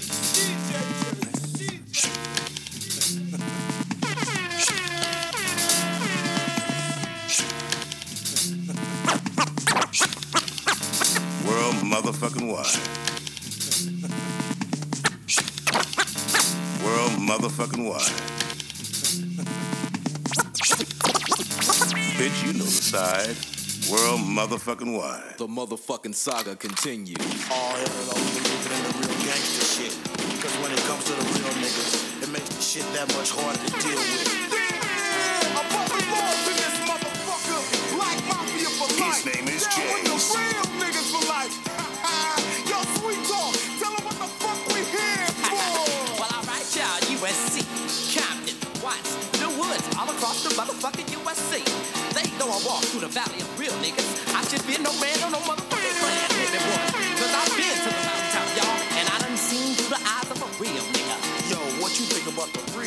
World motherfucking wide. World motherfucking wide. Bitch, you know the side. World motherfucking wide. The motherfucking saga continues. all hell shit that much harder to deal with.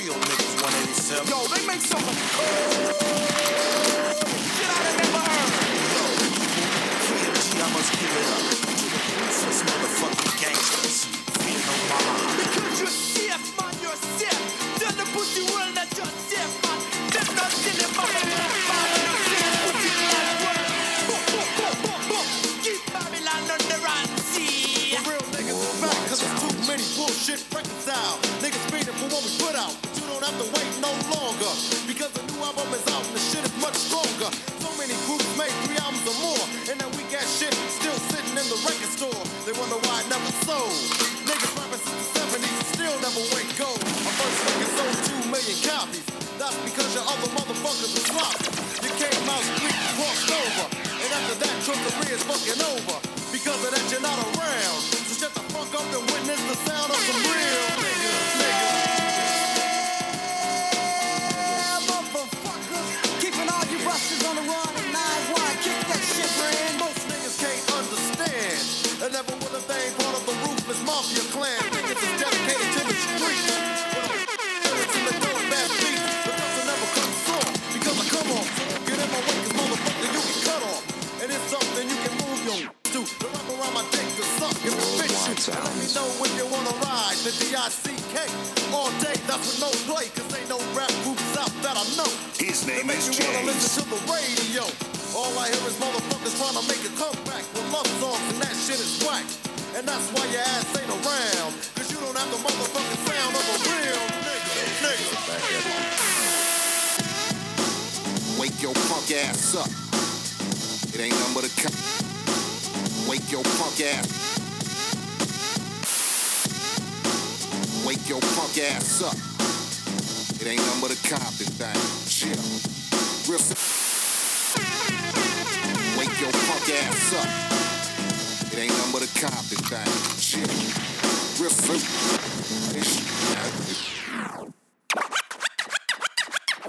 Real niggas 187? Yo, they make some shit I done never heard. PMG, I must give it up to the ruthless motherfucking gangsters. Fear no mama. Never. Niggas rapping since the 70s and still never went gold. My first record sold two million copies. That's because your other motherfuckers are sloppy. You came out street crossed over. And after that, your career is fucking over. Because of that, you're not around. So shut the fuck up and witness the sound of some real up. It ain't nothing but a cop. Wake your punk ass. Wake your punk ass up. It ain't nothing but a. Chill. Real Wake your punk ass up. It ain't nothing but a. Chill. Real simple.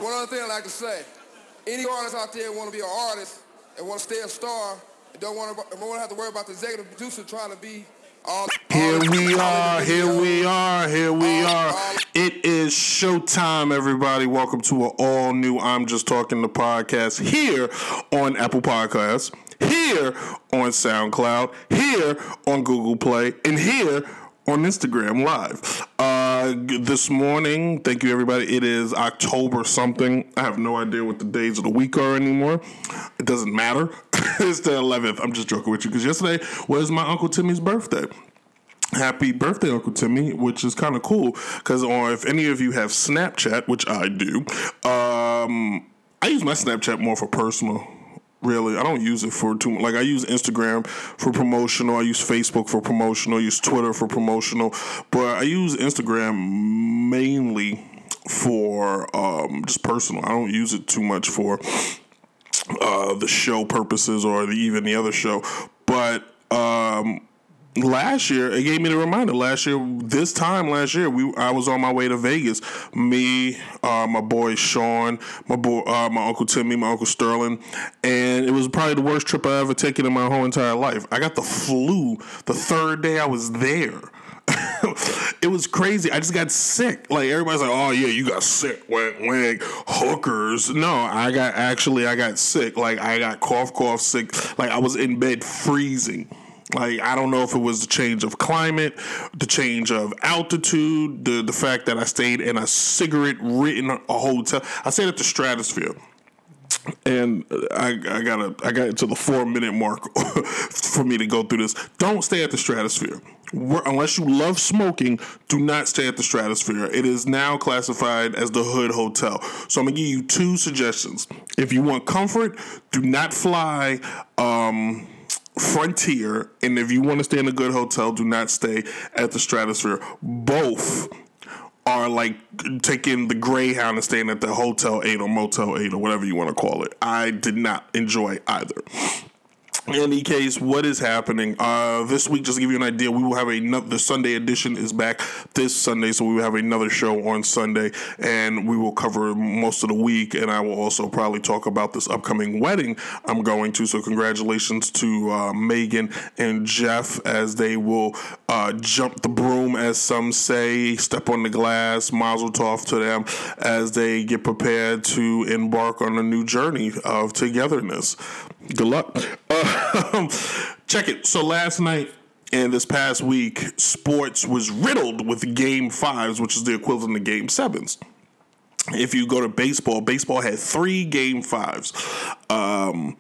One other thing I'd like to say. Any artist out there want to be an artist and want to stay a star and don't want to, don't want to have to worry about the executive producer trying to be all. Here we are, here we are, here we are. It is showtime, everybody. Welcome to an all new I'm Just Talking the podcast here on Apple Podcasts, here on SoundCloud, here on Google Play, and here on Instagram Live. Uh, this morning, thank you everybody. It is October something. I have no idea what the days of the week are anymore. It doesn't matter. it's the 11th. I'm just joking with you because yesterday was my Uncle Timmy's birthday happy birthday uncle timmy which is kind of cool because or if any of you have snapchat which i do um i use my snapchat more for personal really i don't use it for too much. like i use instagram for promotional i use facebook for promotional i use twitter for promotional but i use instagram mainly for um just personal i don't use it too much for uh, the show purposes or the, even the other show. But um, last year, it gave me the reminder. Last year, this time last year, we I was on my way to Vegas. Me, uh, my boy Sean, my boy, uh, my uncle Timmy, my uncle Sterling, and it was probably the worst trip I ever taken in my whole entire life. I got the flu the third day I was there. it was crazy. I just got sick. Like everybody's like, "Oh yeah, you got sick." Wink, wink. Hookers. No, I got actually I got sick. Like I got cough, cough, sick. Like I was in bed freezing. Like I don't know if it was the change of climate, the change of altitude, the the fact that I stayed in a cigarette written a hotel. I stayed at the Stratosphere. And I, I gotta I got to the four minute mark for me to go through this. Don't stay at the Stratosphere. Where- Unless you love smoking, do not stay at the Stratosphere. It is now classified as the Hood Hotel. So I'm gonna give you two suggestions. If you want comfort, do not fly um, Frontier, and if you want to stay in a good hotel, do not stay at the Stratosphere. Both are like taking the Greyhound and staying at the Hotel 8 or Motel 8 or whatever you want to call it. I did not enjoy either. In any case, what is happening? Uh, this week, just to give you an idea, we will have another. The Sunday edition is back this Sunday, so we will have another show on Sunday, and we will cover most of the week. And I will also probably talk about this upcoming wedding I'm going to. So, congratulations to uh, Megan and Jeff as they will uh, jump the broom, as some say, step on the glass. Mazel tov to them as they get prepared to embark on a new journey of togetherness. Good luck. Um, check it. So last night and this past week, sports was riddled with game fives, which is the equivalent of game sevens. If you go to baseball, baseball had three game fives. Um,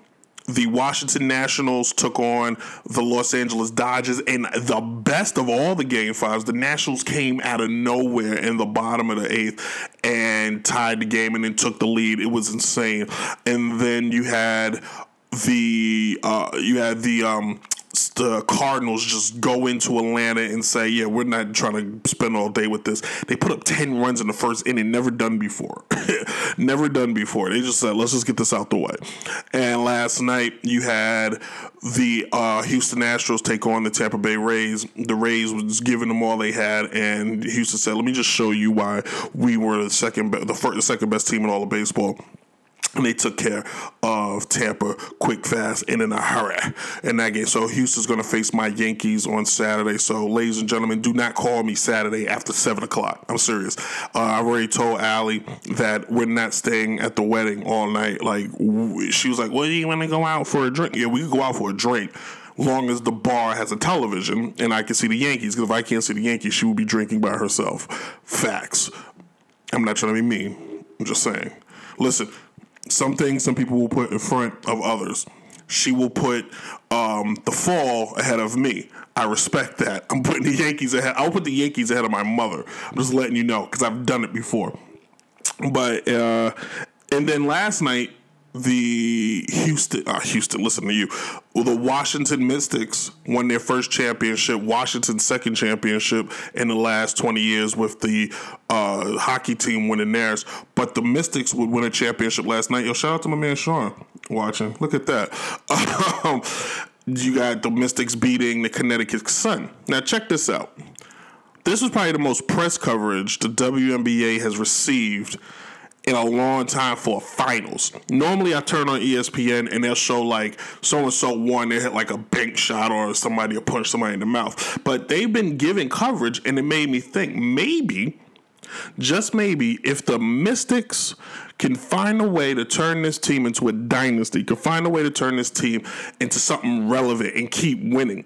the Washington Nationals took on the Los Angeles Dodgers, and the best of all the game fives, the Nationals came out of nowhere in the bottom of the eighth and tied the game and then took the lead. It was insane. And then you had the uh, you had the um, the Cardinals just go into Atlanta and say, "Yeah, we're not trying to spend all day with this." They put up ten runs in the first inning, never done before, never done before. They just said, "Let's just get this out the way." And last night you had the uh, Houston Astros take on the Tampa Bay Rays. The Rays was giving them all they had, and Houston said, "Let me just show you why we were the second, be- the first, the second best team in all of baseball." And they took care of Tampa quick, fast, and in a hurry in that game. So Houston's going to face my Yankees on Saturday. So, ladies and gentlemen, do not call me Saturday after seven o'clock. I'm serious. Uh, I already told Allie that we're not staying at the wedding all night. Like she was like, "Well, you want to go out for a drink?" Yeah, we could go out for a drink. Long as the bar has a television and I can see the Yankees, because if I can't see the Yankees, she will be drinking by herself. Facts. I'm not trying to be mean. I'm just saying. Listen, some things some people will put in front of others. She will put um, the fall ahead of me. I respect that. I'm putting the Yankees ahead. I'll put the Yankees ahead of my mother. I'm just letting you know because I've done it before. But uh, and then last night the Houston, uh, Houston, listen to you. Well, the Washington Mystics won their first championship, Washington's second championship in the last 20 years with the uh, hockey team winning theirs. But the Mystics would win a championship last night. Yo, shout out to my man Sean watching. Look at that. Um, you got the Mystics beating the Connecticut Sun. Now, check this out. This was probably the most press coverage the WNBA has received in a long time for finals. Normally, I turn on ESPN and they'll show like so and so won. They hit like a bank shot or somebody punch somebody in the mouth. But they've been giving coverage, and it made me think maybe, just maybe, if the Mystics can find a way to turn this team into a dynasty, can find a way to turn this team into something relevant and keep winning,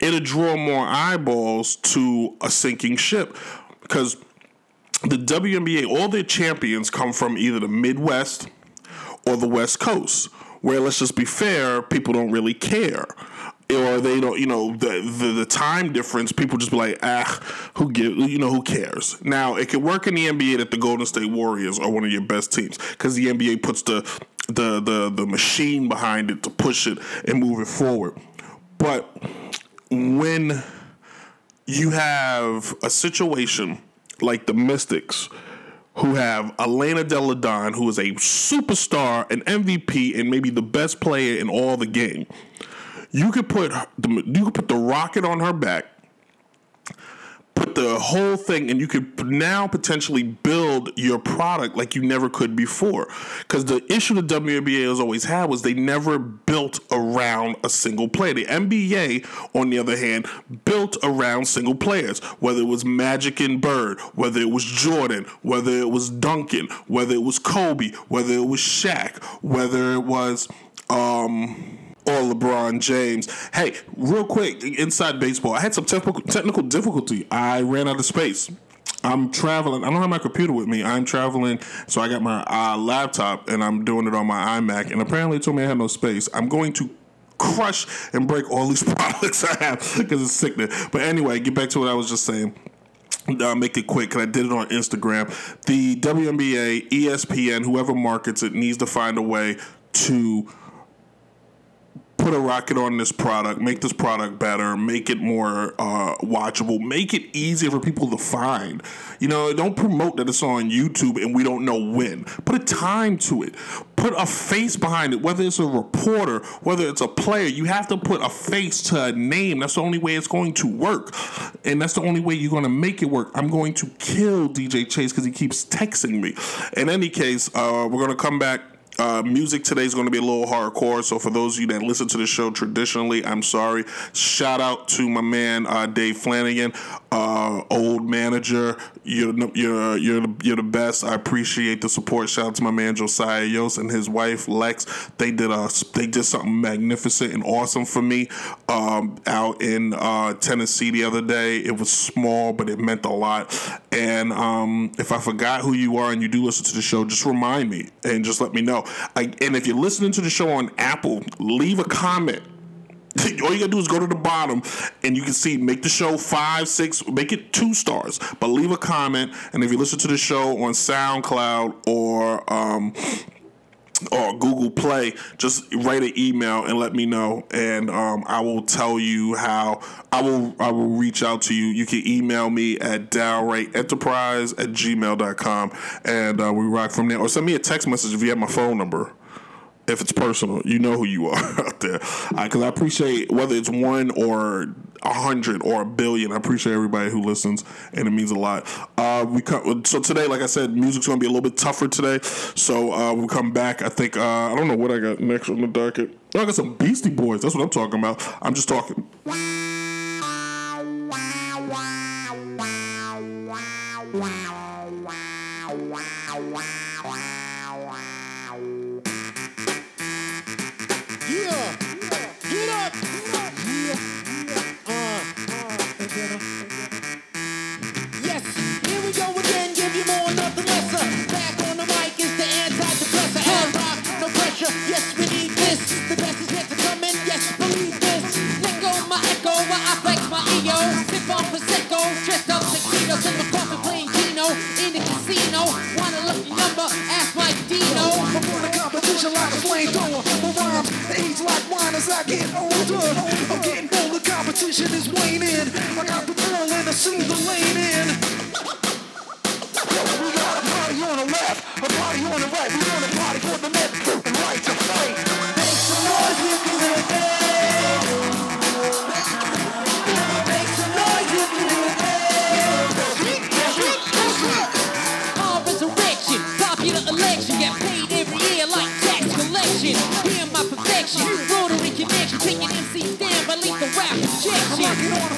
it'll draw more eyeballs to a sinking ship because the WNBA, all their champions come from either the Midwest or the West Coast, where let's just be fair, people don't really care. Or they don't, you know, the, the the time difference. People just be like, ah, who give, you know, who cares? Now it could work in the NBA that the Golden State Warriors are one of your best teams because the NBA puts the the the the machine behind it to push it and move it forward. But when you have a situation like the Mystics, who have Elena Delle Donne, who is a superstar, an MVP, and maybe the best player in all the game. You could put the you could put the rocket on her back, put the whole thing, and you could now potentially build your product like you never could before. Because the issue the WNBA has always had was they never built around a single player. The NBA, on the other hand, built around single players, whether it was Magic and Bird, whether it was Jordan, whether it was Duncan, whether it was Kobe, whether it was Shaq, whether it was um or LeBron James. Hey, real quick, inside baseball, I had some technical technical difficulty. I ran out of space. I'm traveling. I don't have my computer with me. I'm traveling, so I got my uh, laptop and I'm doing it on my iMac. And apparently, it told me I had no space. I'm going to crush and break all these products I have because it's sickening. But anyway, get back to what I was just saying. I'll make it quick because I did it on Instagram. The WNBA, ESPN, whoever markets it, needs to find a way to put a rocket on this product, make this product better, make it more uh, watchable, make it easier for people to find. You know, don't promote that it's on YouTube and we don't know when. Put a time to it. Put a face behind it, whether it's a reporter, whether it's a player. You have to put a face to a name. That's the only way it's going to work. And that's the only way you're going to make it work. I'm going to kill DJ Chase because he keeps texting me. In any case, uh, we're going to come back uh, music today is going to be a little hardcore, so for those of you that listen to the show traditionally, I'm sorry. Shout out to my man uh, Dave Flanagan, uh, old manager. You're you're you're you're the best. I appreciate the support. Shout out to my man Josiah Yost and his wife Lex. They did a they did something magnificent and awesome for me um, out in uh, Tennessee the other day. It was small, but it meant a lot. And um, if I forgot who you are and you do listen to the show, just remind me and just let me know. I, and if you're listening to the show on Apple, leave a comment. All you gotta do is go to the bottom and you can see make the show five, six, make it two stars. But leave a comment. And if you listen to the show on SoundCloud or um, or Google Play, just write an email and let me know, and um, I will tell you how. I will I will reach out to you. You can email me at downrightenterprise at gmail.com and uh, we rock from there. Or send me a text message if you have my phone number. If it's personal, you know who you are out there. Because I appreciate whether it's one or a hundred or a billion. I appreciate everybody who listens, and it means a lot. Uh, we come, so today, like I said, music's gonna be a little bit tougher today. So uh, we'll come back. I think uh, I don't know what I got next on the docket. Oh, I got some Beastie Boys. That's what I'm talking about. I'm just talking. Yeah, competition like a flamethrower. My rhymes age like wine as I get older. I'm getting bolder, competition is waning. I got the ball and see the lane in. We got a party on the left, a party on the right. Injection. rocking on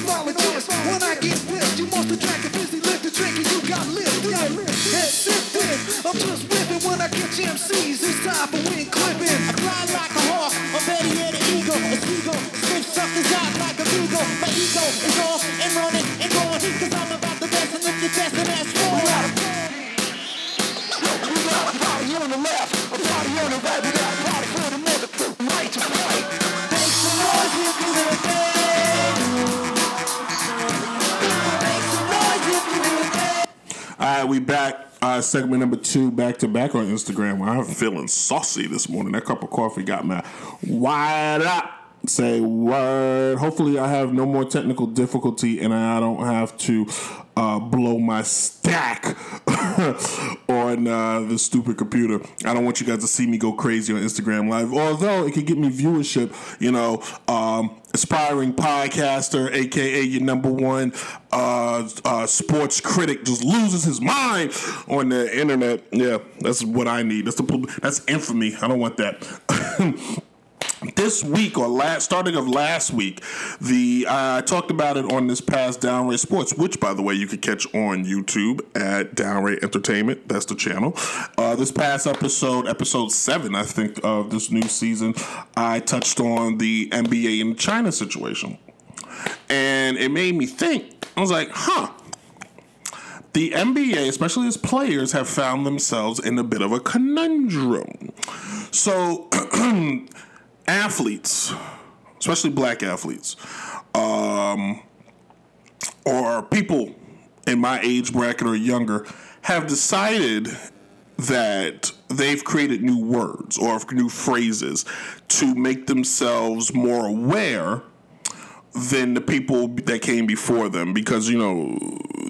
segment number two, back to back on Instagram. I'm feeling saucy this morning. That cup of coffee got me wide up. Say word. Hopefully, I have no more technical difficulty and I don't have to uh, blow my stack on uh, the stupid computer. I don't want you guys to see me go crazy on Instagram Live, although it could get me viewership. You know, um, aspiring podcaster, aka your number one uh, uh, sports critic, just loses his mind on the internet. Yeah, that's what I need. That's the that's infamy. I don't want that. this week or last starting of last week, the uh, I talked about it on this past Downray Sports, which by the way you can catch on YouTube at Downray Entertainment. That's the channel. Uh, this past episode, episode seven, I think of this new season, I touched on the NBA and China situation, and it made me think. I was like, huh. The NBA, especially its players, have found themselves in a bit of a conundrum. So athletes, especially black athletes, um, or people in my age bracket or younger, have decided that they've created new words or new phrases to make themselves more aware than the people that came before them because you know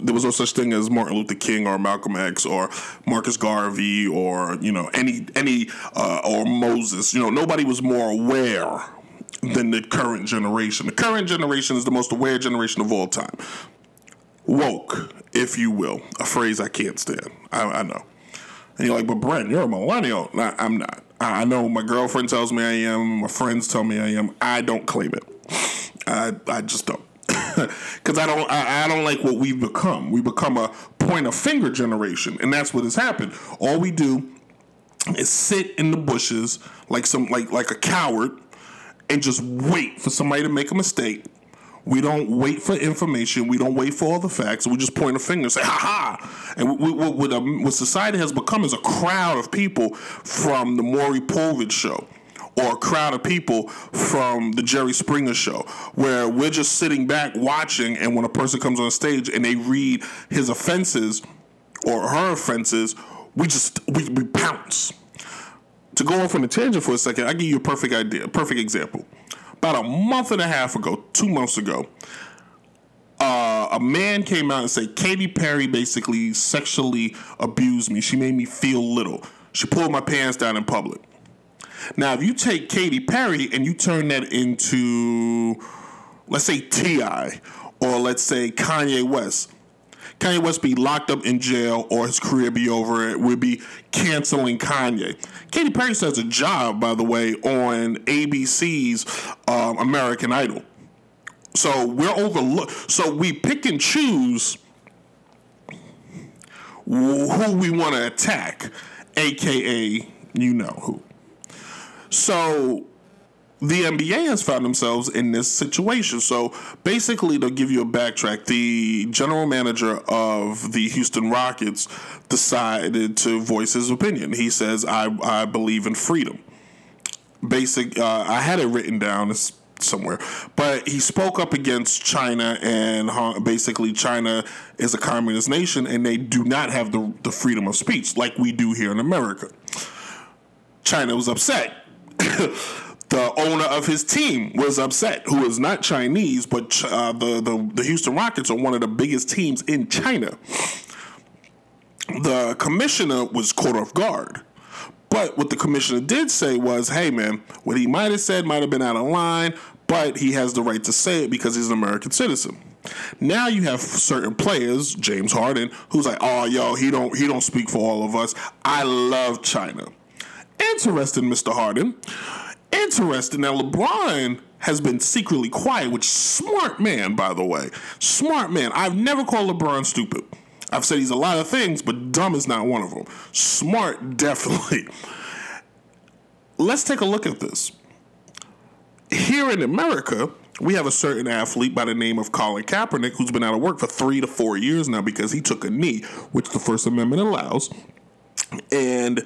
there was no such thing as Martin Luther King or Malcolm X or Marcus Garvey or you know any any uh, or Moses. You know nobody was more aware than the current generation. The current generation is the most aware generation of all time. Woke if you will. A phrase I can't stand. I, I know. And you're like but Brent you're a millennial. Nah, I'm not. I know my girlfriend tells me I am. My friends tell me I am. I don't claim it. I I just don't. Because I don't I, I don't like what we've become. We become a point of finger generation, and that's what has happened. All we do is sit in the bushes like some like like a coward and just wait for somebody to make a mistake. We don't wait for information. We don't wait for all the facts. We just point a finger and say, ha ha. And we, we, what, um, what society has become is a crowd of people from the Maury Povich show or a crowd of people from the Jerry Springer show where we're just sitting back watching and when a person comes on stage and they read his offenses or her offenses, we just we, we pounce. To go off on a tangent for a second, I give you a perfect idea, a perfect example. About a month and a half ago, two months ago, uh, a man came out and said Katy Perry basically sexually abused me. She made me feel little. She pulled my pants down in public. Now, if you take Katy Perry and you turn that into, let's say Ti, or let's say Kanye West, Kanye West be locked up in jail or his career be over. It would be canceling Kanye. Katy Perry does a job, by the way, on ABC's um, American Idol. So we're overlooked. So we pick and choose who we want to attack, aka you know who. So the NBA has found themselves in this situation. So basically, to give you a backtrack, the general manager of the Houston Rockets decided to voice his opinion. He says, "I I believe in freedom." Basic. Uh, I had it written down. It's somewhere, but he spoke up against China and basically China is a communist nation and they do not have the the freedom of speech like we do here in America. China was upset the owner of his team was upset, who is not Chinese, but uh, the, the the Houston Rockets are one of the biggest teams in China. The commissioner was caught off guard. But what the commissioner did say was, hey man, what he might have said might have been out of line, but he has the right to say it because he's an American citizen. Now you have certain players, James Harden, who's like, oh yo, he don't he don't speak for all of us. I love China. Interesting, Mr. Harden. Interesting. Now, LeBron has been secretly quiet, which smart man, by the way. Smart man. I've never called LeBron stupid. I've said he's a lot of things, but dumb is not one of them. Smart, definitely. Let's take a look at this. Here in America, we have a certain athlete by the name of Colin Kaepernick who's been out of work for three to four years now because he took a knee, which the First Amendment allows. And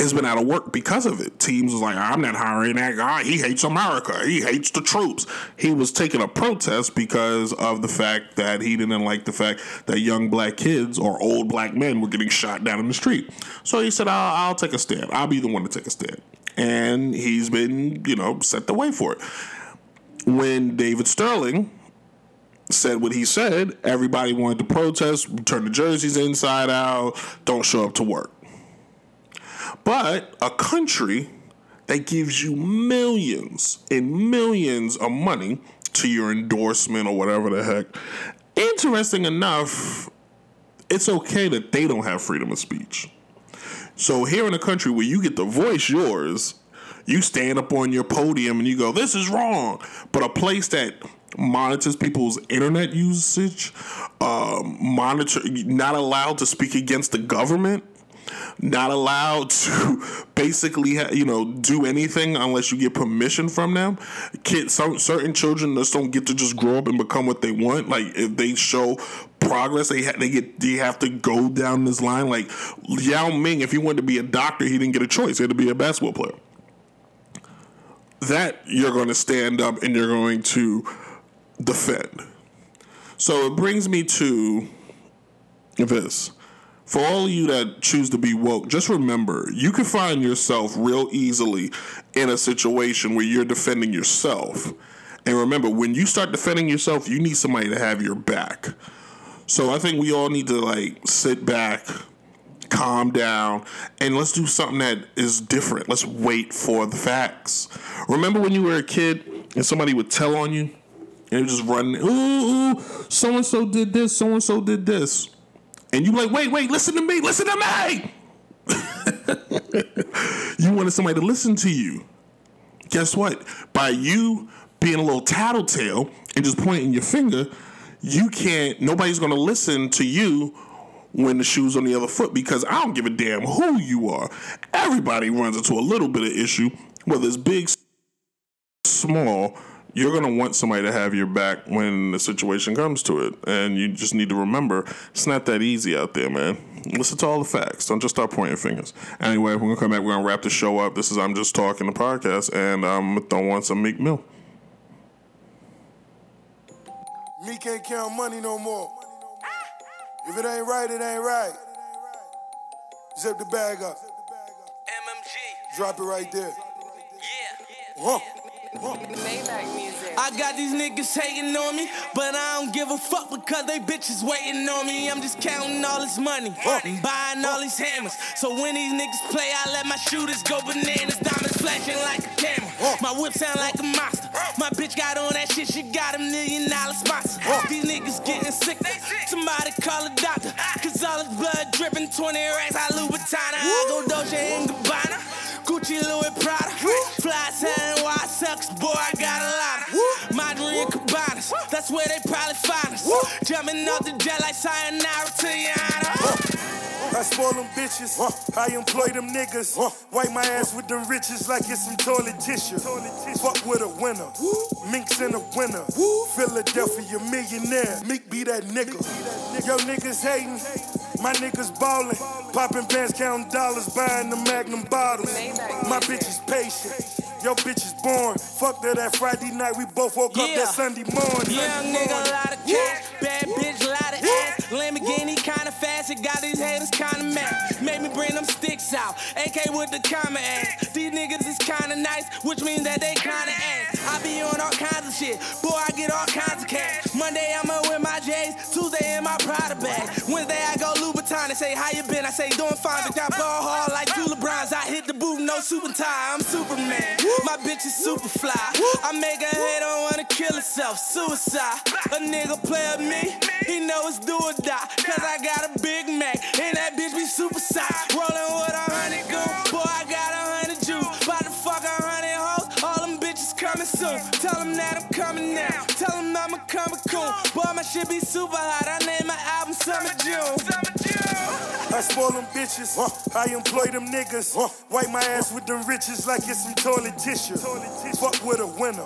has been out of work because of it. Teams was like, ah, I'm not hiring that guy. He hates America. He hates the troops. He was taking a protest because of the fact that he didn't like the fact that young black kids or old black men were getting shot down in the street. So he said, I'll, I'll take a stand. I'll be the one to take a stand. And he's been, you know, set the way for it. When David Sterling said what he said, everybody wanted to protest, turn the jerseys inside out, don't show up to work. But a country that gives you millions and millions of money to your endorsement or whatever the heck. Interesting enough, it's okay that they don't have freedom of speech. So here in a country where you get to voice yours, You stand up on your podium and you go, "This is wrong," but a place that monitors people's internet usage, um, monitor, not allowed to speak against the government not allowed to basically you know do anything unless you get permission from them. Kids some certain children just don't get to just grow up and become what they want. Like if they show progress they ha- they get they have to go down this line. Like Yao Ming if he wanted to be a doctor he didn't get a choice. He had to be a basketball player. That you're going to stand up and you're going to defend. So it brings me to this for all of you that choose to be woke, just remember you can find yourself real easily in a situation where you're defending yourself. And remember, when you start defending yourself, you need somebody to have your back. So I think we all need to like sit back, calm down, and let's do something that is different. Let's wait for the facts. Remember when you were a kid and somebody would tell on you? And you just run, ooh, ooh so and so did this, so and so did this and you like, wait, wait, listen to me, listen to me. you wanted somebody to listen to you. Guess what? By you being a little tattletale and just pointing your finger, you can't. Nobody's gonna listen to you when the shoe's on the other foot because I don't give a damn who you are. Everybody runs into a little bit of issue, whether it's big, small you're going to want somebody to have your back when the situation comes to it. And you just need to remember it's not that easy out there, man. Listen to all the facts. Don't just start pointing fingers. Anyway, we're going to come back. We're going to wrap the show up. This is I'm Just Talking the podcast, and I'm throwing want some Meek Mill. Me can't count money no more. If it ain't right, it ain't right. Zip the bag up. MMG. Drop it right there. Yeah. Huh. I got these niggas hating on me, but I don't give a fuck because they bitches waiting on me. I'm just counting all this money and buying all these hammers. So when these niggas play, I let my shooters go bananas. Diamonds flashing like a camera. My whip sound like a monster. My bitch got on that shit, she got a million dollar sponsor. These niggas getting sick. Somebody call a doctor. Cause all this blood dripping 20 racks. I Louboutin. I go Dolce and sucks, boy, I got a lot of. My dream cabanas, that's where they probably find us. Jumping off the jet like sayonara to Yana. I spoil them bitches. I employ them niggas. Wipe my ass with the riches like it's some toilet tissue. Fuck with a winner. Minks in a winner. Philadelphia millionaire. Meek be that nigga. Yo niggas hating. My niggas ballin'. Popping bands, counting dollars, buying the magnum bottles. My bitch is patient. Yo bitch is born. Fuck that that Friday night. We both woke up that Sunday morning. Young nigga, a lot of cash. Bad bitch, a lot of ass. Lamborghini kinda fast, it got these haters kinda mad. Made me bring them sticks out. AK with the comma ass. These niggas is kinda nice, which means that they kinda ass. I be on all kinds of shit. Boy, I get all kinds of cash. Monday, I'ma with my J's. Tuesday, in my Prada bag. Wednesday, I go Louboutin. They say, How you been? I say, Doing fine, bitch. I ball hard like two LeBrons. I hit the booth, no super tie. I'm Superman. My bitch is super fly. I make a hater wanna kill herself. Suicide. A nigga play with me, he know it's do or die. Cause I got a Big Mac, and that bitch be super size. Rolling with a hundred goon. Boy, I got a hundred Jews. About to fuck a hundred hoes. All them bitches coming soon. Tell them that I'm coming now. Tell them I'm a coming coon. Boy, my shit be super hot. I name my album Summer. I spoil them bitches. I employ them niggas. Wipe my ass with them riches like it's some toilet tissue. Fuck with a winner.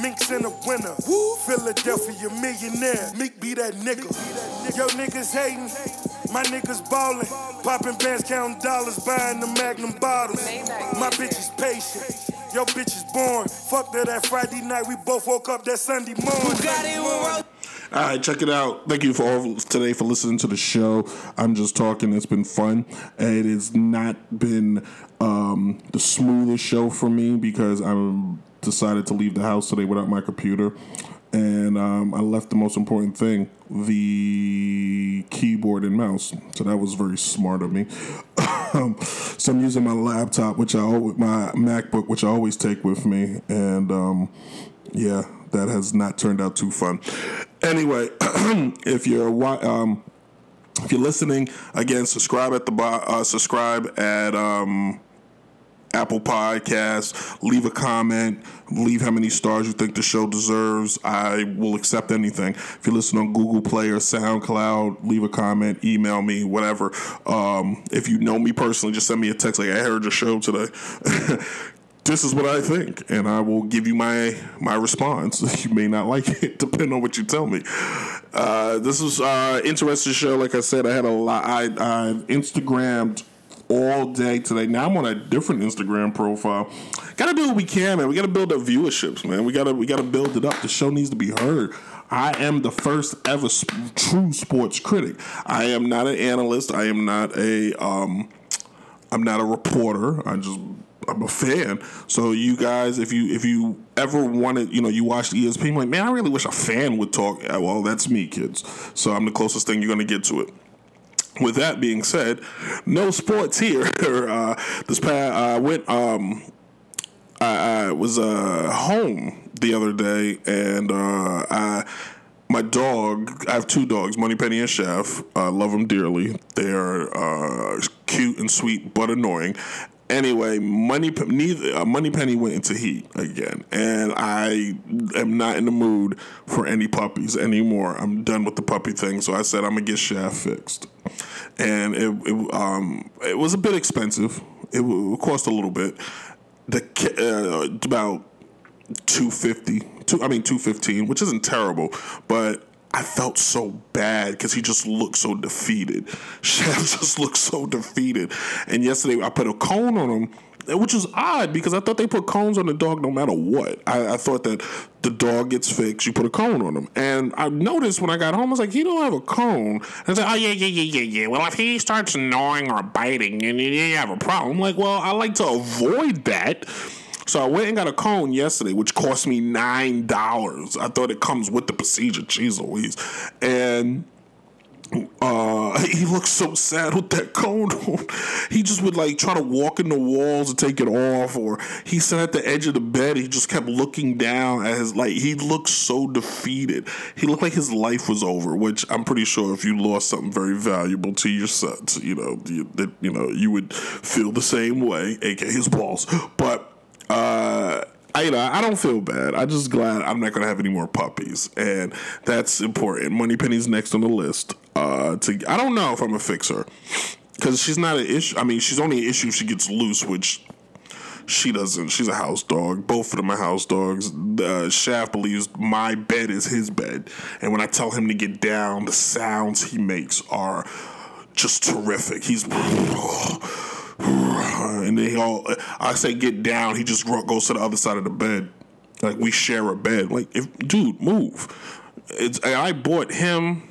Minks in a winner. Philadelphia millionaire. Meek be that nigga. Yo niggas hating. My niggas ballin'. Popping bands, counting dollars, buying the magnum bottles. My bitch is patient. Yo bitch is born. Fuck that that Friday night. We both woke up that Sunday morning. Bugatti with Rose. All right, check it out. Thank you for all today for listening to the show. I'm just talking. It's been fun. It has not been um, the smoothest show for me because I decided to leave the house today without my computer, and um, I left the most important thing: the keyboard and mouse. So that was very smart of me. Um, so I'm using my laptop, which I always, my MacBook, which I always take with me, and um, yeah, that has not turned out too fun. Anyway, if you're um, if you're listening again, subscribe at the uh, subscribe at um, Apple Podcasts. Leave a comment. Leave how many stars you think the show deserves. I will accept anything. If you listen on Google Play or SoundCloud, leave a comment, email me, whatever. Um, if you know me personally, just send me a text like I heard your show today. this is what I think, and I will give you my my response. You may not like it, depending on what you tell me. Uh, this was uh, interesting show. Like I said, I had a lot. I, I Instagrammed all day today. Now I'm on a different Instagram profile. Got to do what we can, man. We got to build up viewerships, man. We got to we got to build it up. The show needs to be heard. I am the first ever sp- true sports critic. I am not an analyst. I am not a um, I'm not a reporter. I just I'm a fan. So you guys, if you if you ever wanted, you know, you watched ESPN, like man, I really wish a fan would talk. Well, that's me, kids. So I'm the closest thing you're gonna get to it. With that being said, no sports here. uh, this past I went. Um, I, I was uh, home the other day, and uh, I my dog. I have two dogs, Money Penny and Chef. I love them dearly. They are uh, cute and sweet, but annoying. Anyway, Money neither uh, Money Penny went into heat again, and I am not in the mood for any puppies anymore. I'm done with the puppy thing, so I said I'm gonna get Chef fixed, and it it, um, it was a bit expensive. It, it cost a little bit. The uh, about 250 two, I mean 215 which isn't terrible but I felt so bad because he just looked so defeated. Chef just looked so defeated. And yesterday I put a cone on him, which is odd because I thought they put cones on the dog no matter what. I, I thought that the dog gets fixed, you put a cone on him. And I noticed when I got home, I was like, he don't have a cone. And I was like, oh, yeah, yeah, yeah, yeah, yeah. Well, if he starts gnawing or biting, and you have a problem. I'm like, well, I like to avoid that. So I went and got a cone yesterday, which cost me nine dollars. I thought it comes with the procedure. Jeez Louise. And uh, he looked so sad with that cone on. He just would like try to walk in the walls and take it off, or he sat at the edge of the bed. He just kept looking down at his like. He looked so defeated. He looked like his life was over. Which I'm pretty sure if you lost something very valuable to your sons, you know, you, that you know you would feel the same way, aka his balls. But uh, I, you know, I don't feel bad. I'm just glad I'm not gonna have any more puppies, and that's important. Money Penny's next on the list. Uh, to I don't know if I'm a fixer because she's not an issue. I mean, she's only an issue if she gets loose, which she doesn't. She's a house dog. Both of them are house dogs. Uh, Shaft believes my bed is his bed, and when I tell him to get down, the sounds he makes are just terrific. He's and then he all I say get down, he just goes to the other side of the bed. Like we share a bed. Like if dude, move. It's I bought him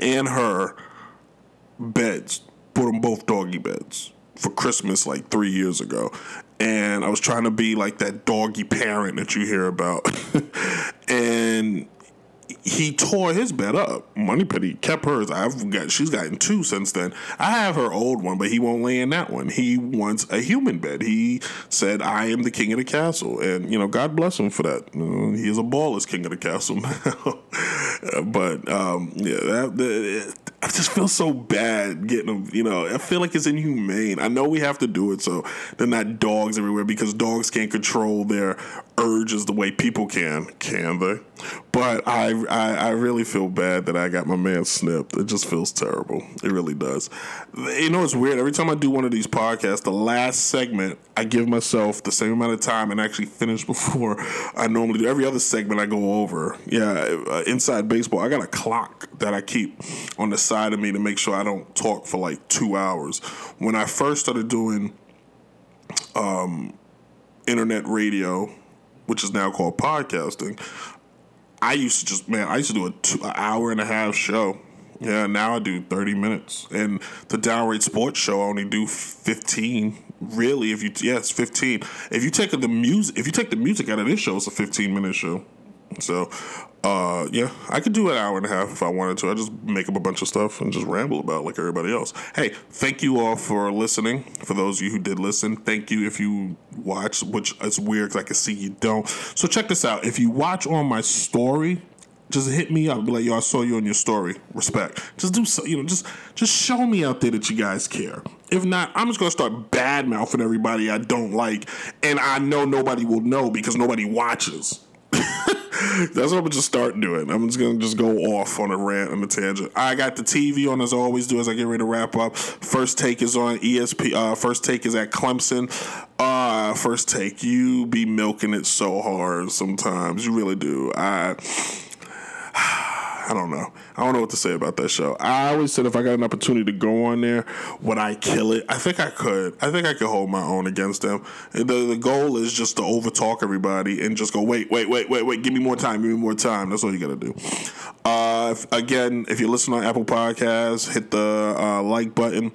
and her beds. Bought them both doggy beds for Christmas like three years ago. And I was trying to be like that doggy parent that you hear about. and he tore his bed up. Money Moneypenny kept hers. I've got she's gotten two since then. I have her old one, but he won't lay in that one. He wants a human bed. He said, "I am the king of the castle," and you know, God bless him for that. Know, he is a ballless king of the castle now. but um, yeah, that, that, I just feel so bad getting them. You know, I feel like it's inhumane. I know we have to do it so they're not dogs everywhere because dogs can't control their urges the way people can. Can they? But I, I, I really feel bad that I got my man snipped. It just feels terrible. It really does. You know, it's weird. Every time I do one of these podcasts, the last segment, I give myself the same amount of time and actually finish before I normally do. Every other segment, I go over. Yeah, uh, inside baseball, I got a clock that I keep on the side of me to make sure I don't talk for like two hours. When I first started doing um, internet radio, which is now called podcasting, I used to just man, I used to do a two, an hour and a half show. Yeah, now I do thirty minutes, and the downrate sports show I only do fifteen. Really, if you yes, fifteen. If you take the music, if you take the music out of this show, it's a fifteen minute show. So, uh, yeah, I could do an hour and a half if I wanted to. I just make up a bunch of stuff and just ramble about like everybody else. Hey, thank you all for listening. For those of you who did listen, thank you if you watch, which is weird because I can see you don't. So check this out. If you watch on my story, just hit me up. Be like, yo, I saw you on your story. Respect. Just do so, you know, just just show me out there that you guys care. If not, I'm just gonna start bad mouthing everybody I don't like, and I know nobody will know because nobody watches. That's what I'm gonna just start doing. I'm just gonna just go off on a rant and a tangent. I got the TV on as I always do as I get ready to wrap up. First take is on ESP. Uh, first take is at Clemson. Uh, first take, you be milking it so hard sometimes. You really do. I. I don't know. I don't know what to say about that show. I always said if I got an opportunity to go on there, would I kill it? I think I could. I think I could hold my own against them. The, the goal is just to overtalk everybody and just go, wait, wait, wait, wait, wait, give me more time, give me more time. That's all you got to do. Uh, if, again, if you listen on Apple Podcasts, hit the uh, like button.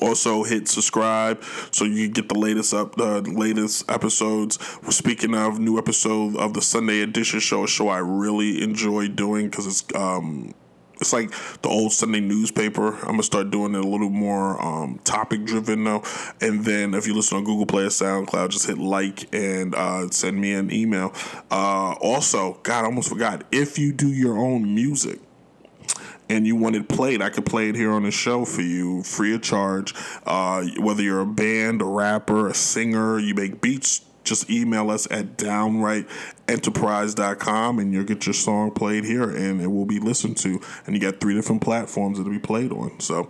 Also hit subscribe so you get the latest up the latest episodes. We're speaking of new episode of the Sunday Edition show, a show I really enjoy doing because it's um it's like the old Sunday newspaper. I'm gonna start doing it a little more um, topic driven now. And then if you listen on Google Play or SoundCloud, just hit like and uh, send me an email. Uh, also, God, I almost forgot. If you do your own music and you want it played, I could play it here on the show for you free of charge. Uh, whether you're a band, a rapper, a singer, you make beats, just email us at downrightenterprise.com and you'll get your song played here and it will be listened to. And you got three different platforms it'll be played on. So,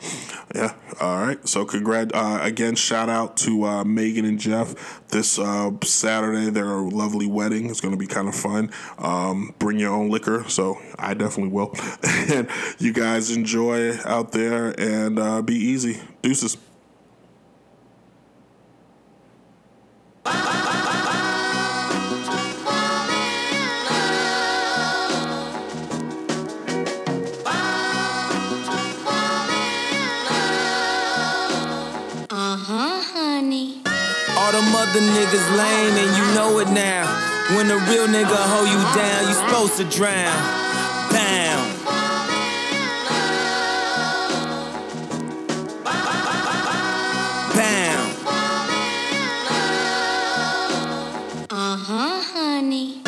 yeah. All right. So, congrat. Uh, again, shout out to uh, Megan and Jeff this uh, Saturday. Their lovely wedding It's going to be kind of fun. Um, bring your own liquor. So, I definitely will. and you guys enjoy out there and uh, be easy. Deuces. Other niggas lame and you know it now. When a real nigga hold you down, you supposed to drown. Bam. Bam. Uh-huh, honey.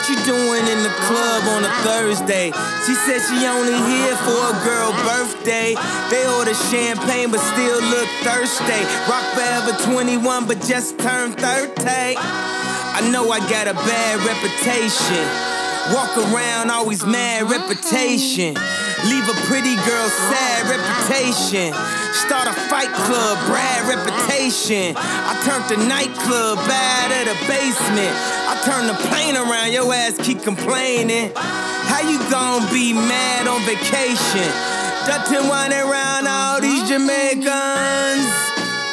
What you doing in the club on a Thursday? She said she only here for a girl birthday. They order champagne but still look thirsty. Rock forever 21 but just turned 30. I know I got a bad reputation. Walk around always mad reputation. Leave a pretty girl sad reputation. Start a fight club, Brad reputation. I turned the nightclub bad at a basement. Turn the plane around, your ass keep complaining. How you gon' be mad on vacation? Dutty wining around all these Jamaicans.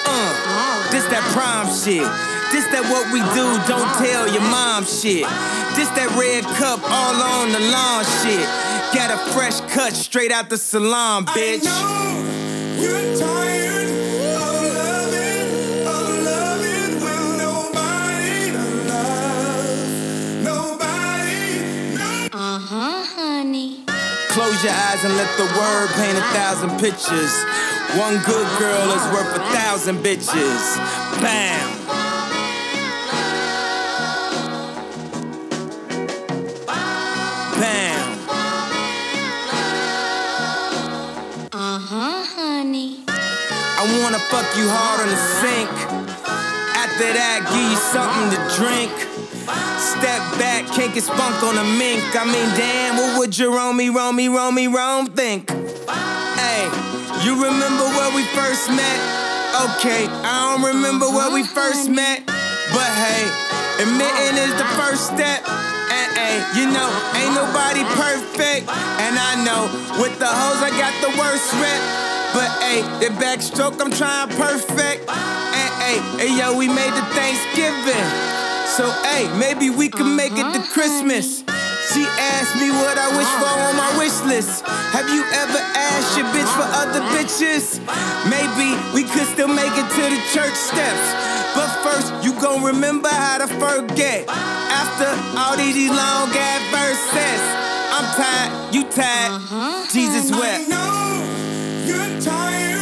Uh, this that prom shit. This that what we do, don't tell your mom shit. This that red cup all on the lawn shit. Got a fresh cut straight out the salon, bitch. Close your eyes and let the word paint a thousand pictures. One good girl is worth a thousand bitches. Bam. Bam. Uh-huh, honey. I wanna fuck you hard on the sink. After that, give you something to drink. Step back, can't get spunk on a mink. I mean, damn, what would Romy, Romy, Romy, Rome think? Hey, you remember where we first met? Okay, I don't remember where we first met. But hey, admitting is the first step. And hey, you know, ain't nobody perfect. And I know, with the hoes, I got the worst rep. But hey, the backstroke, I'm trying perfect. And hey, hey, yo, we made the Thanksgiving. So hey, maybe we can make it to Christmas. She asked me what I wish for on my wish list. Have you ever asked your bitch for other bitches? Maybe we could still make it to the church steps. But first, you gon' remember how to forget. After all these long ass verses, I'm tired, you tired. Uh-huh. Jesus wept. You're tired